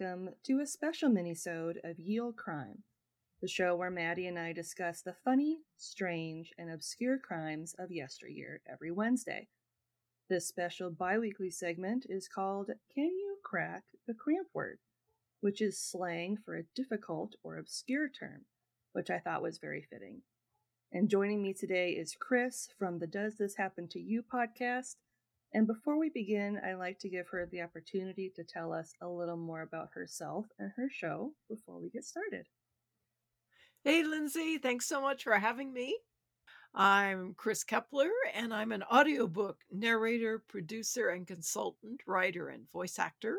Welcome to a special minisode of Ye Olde Crime, the show where Maddie and I discuss the funny, strange, and obscure crimes of yesteryear every Wednesday. This special bi-weekly segment is called Can You Crack the Cramp Word, which is slang for a difficult or obscure term, which I thought was very fitting. And joining me today is Kris from the Does This Happen to You podcast and before we begin, I'd like to give her the opportunity to tell us a little more about herself and her show before we get started. Hey, Lindsay, thanks so much for having me. I'm Kris Keppeler, and I'm an audiobook narrator, producer, and consultant, writer, and voice actor.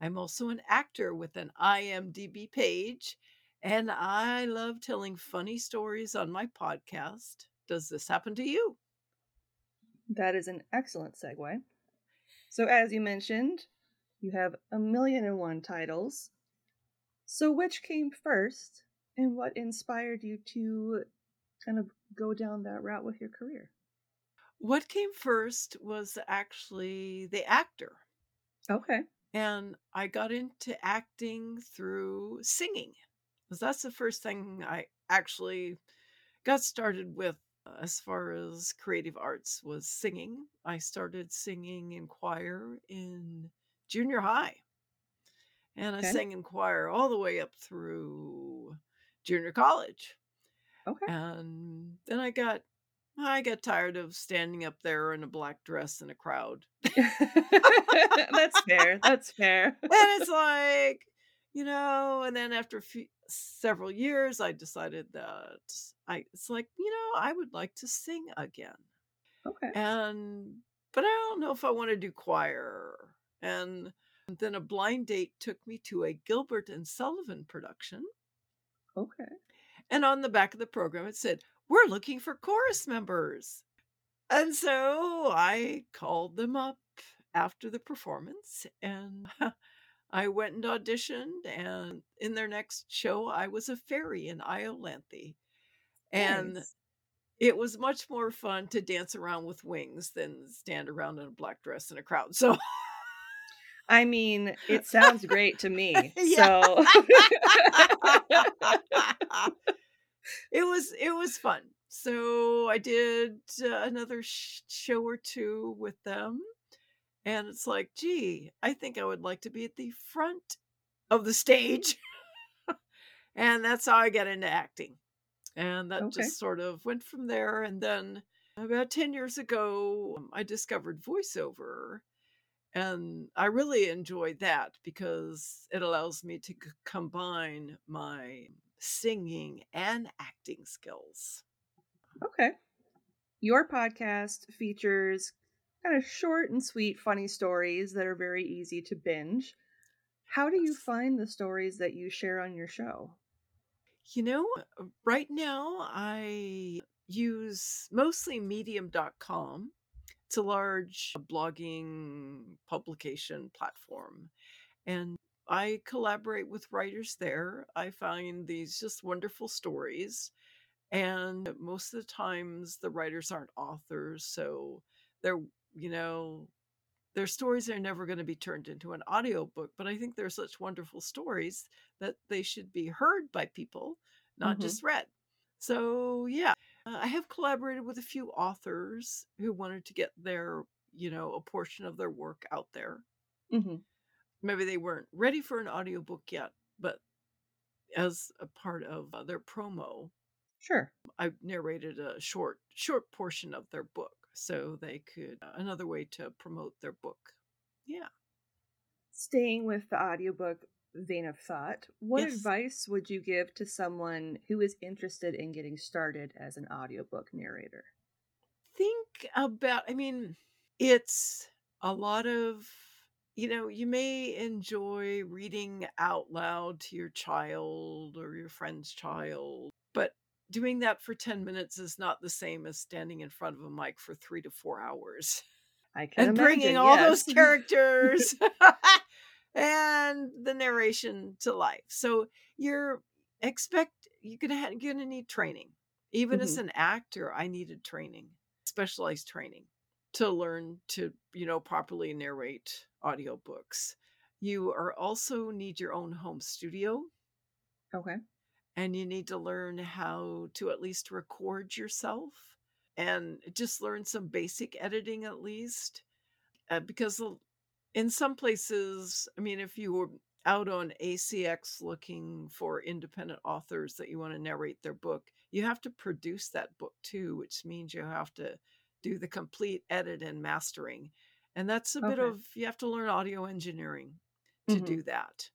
I'm also an actor with an IMDb page, and I love telling funny stories on my podcast. Does this happen to you? That is an excellent segue. So, as you mentioned, you have a million and one titles. So, which came first, and what inspired you to kind of go down that route with your career? What came first was actually the actor. Okay. And I got into acting through singing. Because that's the first thing I actually got started with as far as creative arts was singing. I started singing in choir in junior high. And I sang in choir all the way up through junior college. Okay. And then I got I got tired of standing up there in a black dress in a crowd. That's fair. That's fair. and it's like you know and then after a few, several years i decided that i it's like you know i would like to sing again Okay. and but i don't know if i want to do choir and then a blind date took me to a gilbert and sullivan production Okay. and on the back of the program it said we're looking for chorus members and so i called them up after the performance and I went and auditioned, and in their next show, I was a fairy in Iolanthe. And Nice. it was much more fun to dance around with wings than stand around in a black dress in a crowd. So, I mean, it sounds great to me. So it was it was fun. So I did uh, another sh- show or two with them, and it's like, gee, I think I would like to be at the front of the stage, and that's how I got into acting, and that Okay. just sort of went from there. And then about ten years ago, um, I discovered voiceover. And I really enjoy that because it allows me to c- combine my singing and acting skills. Okay. Your podcast features kind of short and sweet, funny stories that are very easy to binge. How do you find the stories that you share on your show? You know, uh, right now I use mostly medium.com. It's a large blogging publication platform. And I collaborate with writers there. I find these just wonderful stories. And most of the times the writers aren't authors. So they're, you know, their stories are never going to be turned into an audiobook. But I think they're such wonderful stories that they should be heard by people, not Mhm. just read. So, yeah, uh, I have collaborated with a few authors who wanted to get their, you know, a portion of their work out there. Mm-hmm. Maybe they weren't ready for an audiobook yet, but as a part of uh, their promo, Sure. I narrated a short short portion of their book so they could uh, another way to promote their book. Yeah. Staying with the audiobook vein of thought, what Yes. advice would you give to someone who is interested in getting started as an audiobook narrator? Think about I mean, it's a lot of you know, you may enjoy reading out loud to your child or your friend's child, but doing that for 10 minutes is not the same as standing in front of a mic for three to four hours I can and imagine, bringing all those characters and the narration to life. So you're expect you're gonna ha- you're gonna need training. Even as Mhm. an actor, I needed training, specialized training, to learn to you know properly narrate audiobooks. You are also need your own home studio Okay. And you need to learn how to at least record yourself and just learn some basic editing at least uh, because in some places i mean if you were out on acx looking for independent authors that you want to narrate their book you have to produce that book too which means you have to do the complete edit and mastering and that's a bit of you have to learn audio engineering to Mhm. do that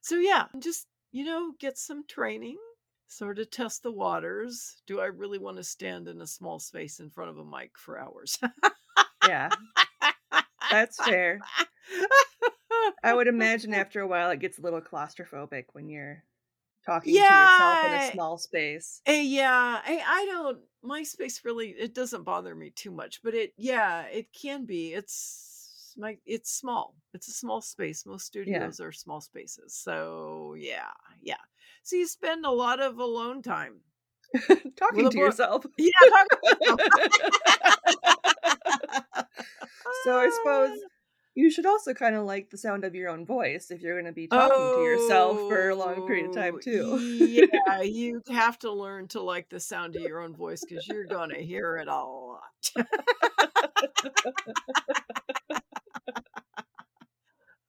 so yeah just you know get some training sort of test the waters do i really want to stand in a small space in front of a mic for hours? Yeah, that's fair. I would imagine after a while it gets a little claustrophobic when you're talking to yourself in a small space. Eh, yeah. I, I don't my space really it doesn't bother me too much but it yeah it can be it's my it's small. It's a small space. Most studios are small spaces so yeah yeah so you spend a lot of alone time talking to yourself. yeah talk- so I suppose you should also kind of like the sound of your own voice if you're going to be talking to yourself for a long period of time Oh, too. yeah, you have to learn to like the sound of your own voice because you're going to hear it a lot.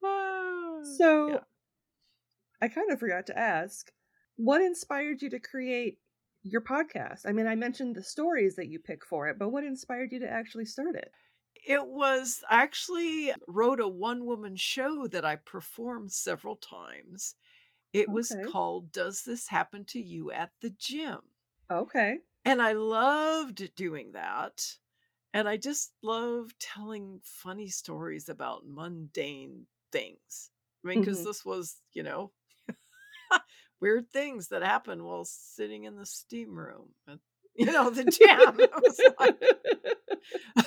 Ah, So yeah. I kind of forgot to ask, what inspired you to create your podcast? I mean, I mentioned the stories that you pick for it, but what inspired you to actually start it? It was I actually wrote a one woman show that I performed several times. It was called Does This Happen to You at the Gym? Okay. And I loved doing that. And I just love telling funny stories about mundane things. I mean, because Mhm. this was, you know, weird things that happen while sitting in the steam room at, you know, the jam like,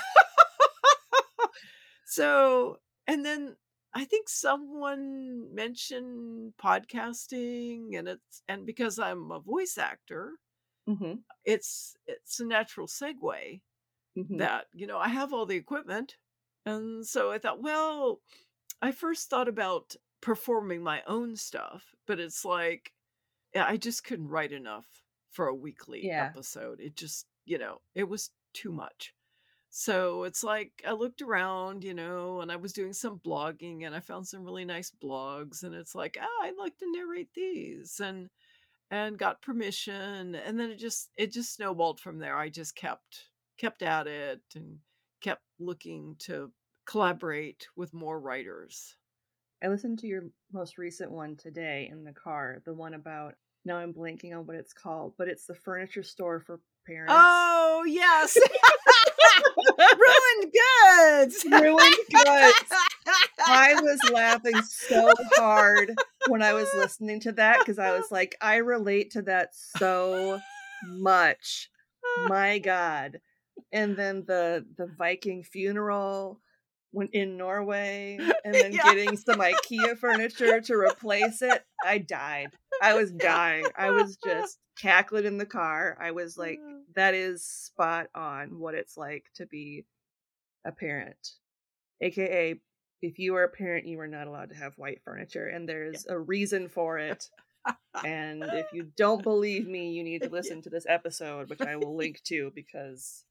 so, and then I think someone mentioned podcasting, and it's, and because I'm a voice actor, hmm it's it's a natural segue hmm that you know i have all the equipment. And so i thought well i first thought about performing my own stuff but it's like i just couldn't write enough for a weekly Yeah. episode it just you know it was too much. So it's like i looked around you know and i was doing some blogging and i found some really nice blogs and it's like oh i'd like to narrate these and and got permission and then it just it just snowballed from there. I just kept kept at it and kept looking to collaborate with more writers. I listened to your most recent one today in the car, the one about now I'm blanking on what it's called, but it's the furniture store for parents. oh yes ruined goods Ruined goods. I was laughing so hard when I was listening to that because I was like, I relate to that so much. My God. And then the the Viking funeral when in Norway and then Yeah. getting some IKEA furniture to replace it. I died. I was dying. I was just cackling in the car. I was like, that is spot on what it's like to be a parent. AKA, if you are a parent, you are not allowed to have white furniture, and there's a reason for it. and if you don't believe me, you need to listen to this episode, which I will link to because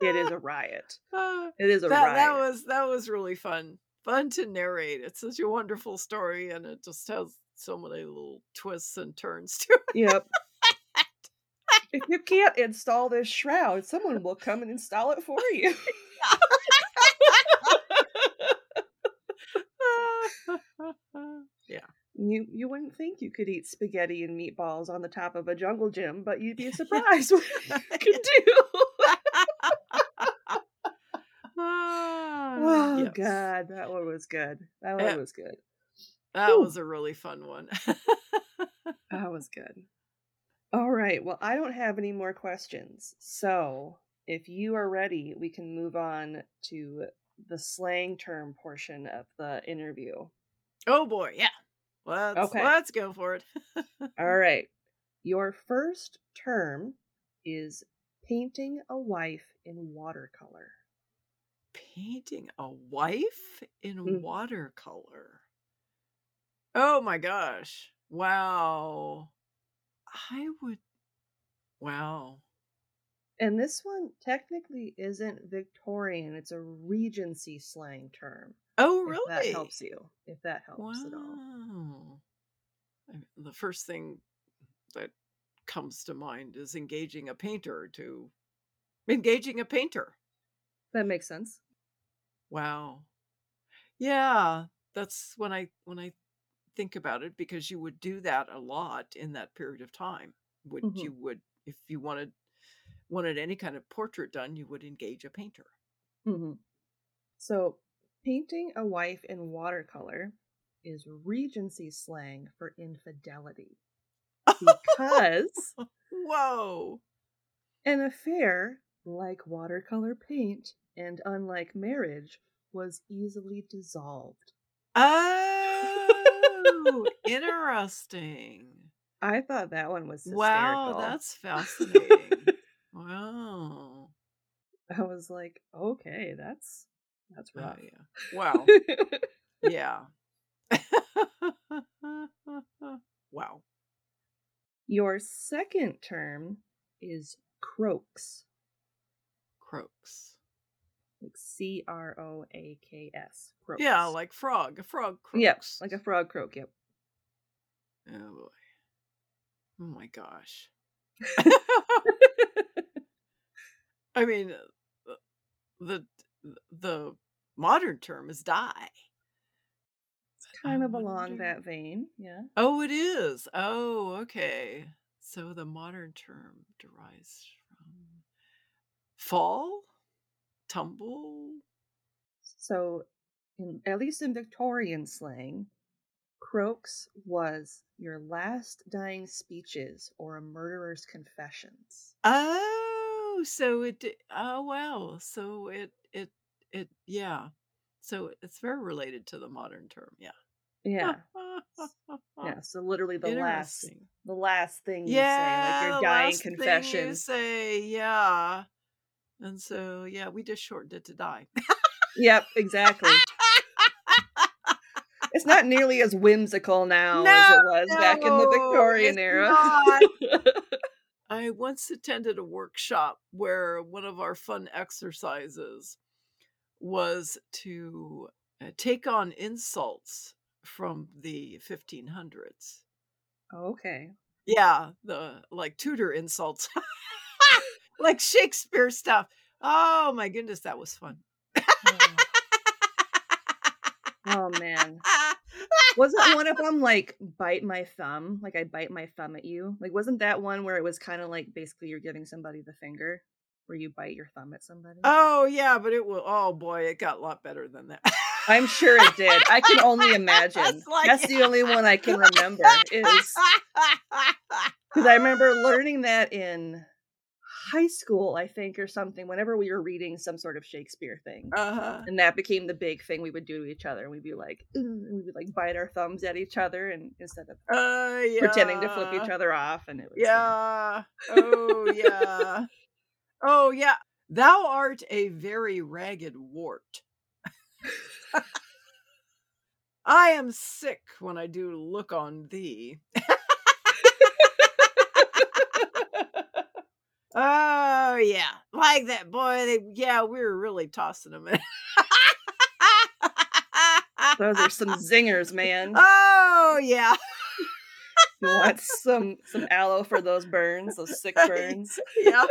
it is a riot. Ah, It is a that, riot. that was that was really fun fun to narrate it's such a wonderful story and it just has so many little twists and turns to it Yep. if you can't install this shroud, someone will come and install it for you. yeah You you wouldn't think you could eat spaghetti and meatballs on the top of a jungle gym, but you'd be surprised what you could do. Ah, Oh yeah. god, that one was good. That one Yeah. was good. That Whew. was a really fun one. That was good. All right. Well, I don't have any more questions. So, if you are ready, we can move on to the slang term portion of the interview. oh boy, yeah. Let's Okay. let's go for it. All right. Your first term is painting a wife in watercolor. Painting a wife in Mhm. watercolor. Oh my gosh. Wow. I would Wow. And this one technically isn't Victorian, it's a Regency slang term. Oh If really? that helps you. If that helps at all. The first thing that comes to mind is engaging a painter to engaging a painter. That makes sense. Wow. Yeah, that's when I when I think about it because you would do that a lot in that period of time. Would Mhm. you would if you wanted wanted any kind of portrait done, you would engage a painter. hmm So, painting a wife in watercolor is Regency slang for infidelity. Because Whoa. an affair, like watercolor paint and unlike marriage, was easily dissolved. Oh, interesting. I thought that one was hysterical. Wow, that's fascinating. wow. I was like, okay, that's that's Oh, yeah. Wow. Yeah. wow. Your second term is croaks, Croaks. C R O A K S. Croaks. Yeah, like frog. A frog croaks. Yep, like a frog croak. Yep. Oh boy. Oh my gosh. I mean, uh, the the modern term is die. It's kind of along that vein. Yeah. Oh, it is. Oh, okay. So the modern term derives from fall, tumble. So, in, at least in Victorian slang, croaks was your last dying speeches or a murderer's confessions. Oh, so it. Oh, wow. So it it it yeah. So it's very related to the modern term. Yeah. Yeah. Yeah. So literally the last the last thing you yeah, say, like your dying thing you confession. say, yeah. And so, yeah, we just shortened it to die. Yep, exactly. it's not nearly as whimsical now as it was back in the Victorian era. I once attended a workshop where one of our fun exercises was to uh, take on insults from the 1500s. okay. Yeah, the like Tudor insults, like Shakespeare stuff. Oh my goodness, that was fun. Oh man. Wasn't one of them like bite my thumb? Like I bite my thumb at you? Like wasn't that one where it was kind of like basically you're giving somebody the finger where you bite your thumb at somebody? Oh yeah, but it will. Oh boy, it got a lot better than that. I'm sure it did. I can only imagine. Like- That's the only one I can remember is because I remember learning that in high school, I think, or something, whenever we were reading some sort of Shakespeare thing. uh-huh. And that became the big thing we would do to each other. And we'd be like, we would like bite our thumbs at each other and instead of Uh, yeah. pretending to flip each other off. And it was Yeah. Oh yeah. oh yeah. Thou art a very ragged wart. I am sick when I do look on thee. Oh yeah, like that boy. They, yeah, we were really tossing them in. Those are some zingers, man. Oh yeah. You want some some aloe for those burns, those sick burns. Yeah.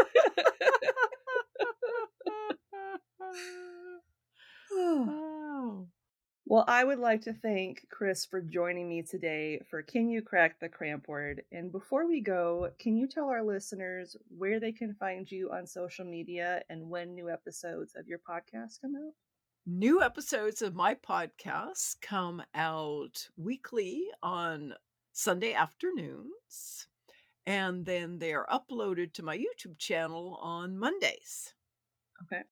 Well. I would like to thank Kris for joining me today for Can You Crack the Cramp Word? And before we go, can you tell our listeners where they can find you on social media and when new episodes of your podcast come out? New episodes of my podcast come out weekly on Sunday afternoons, and then they are uploaded to my YouTube channel on Mondays. Okay.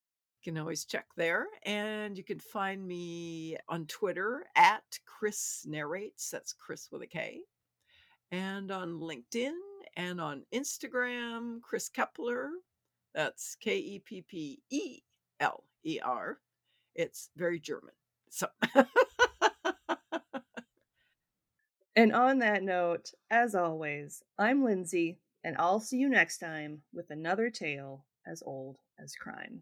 Can always check there, and you can find me on Twitter at Kris Narrates. That's Kris with a K, and on LinkedIn and on Instagram, Kris Keppeler. That's K E P P E L E R. It's very German. So. And on that note, as always, I'm Lindsay, and I'll see you next time with another tale as old as crime.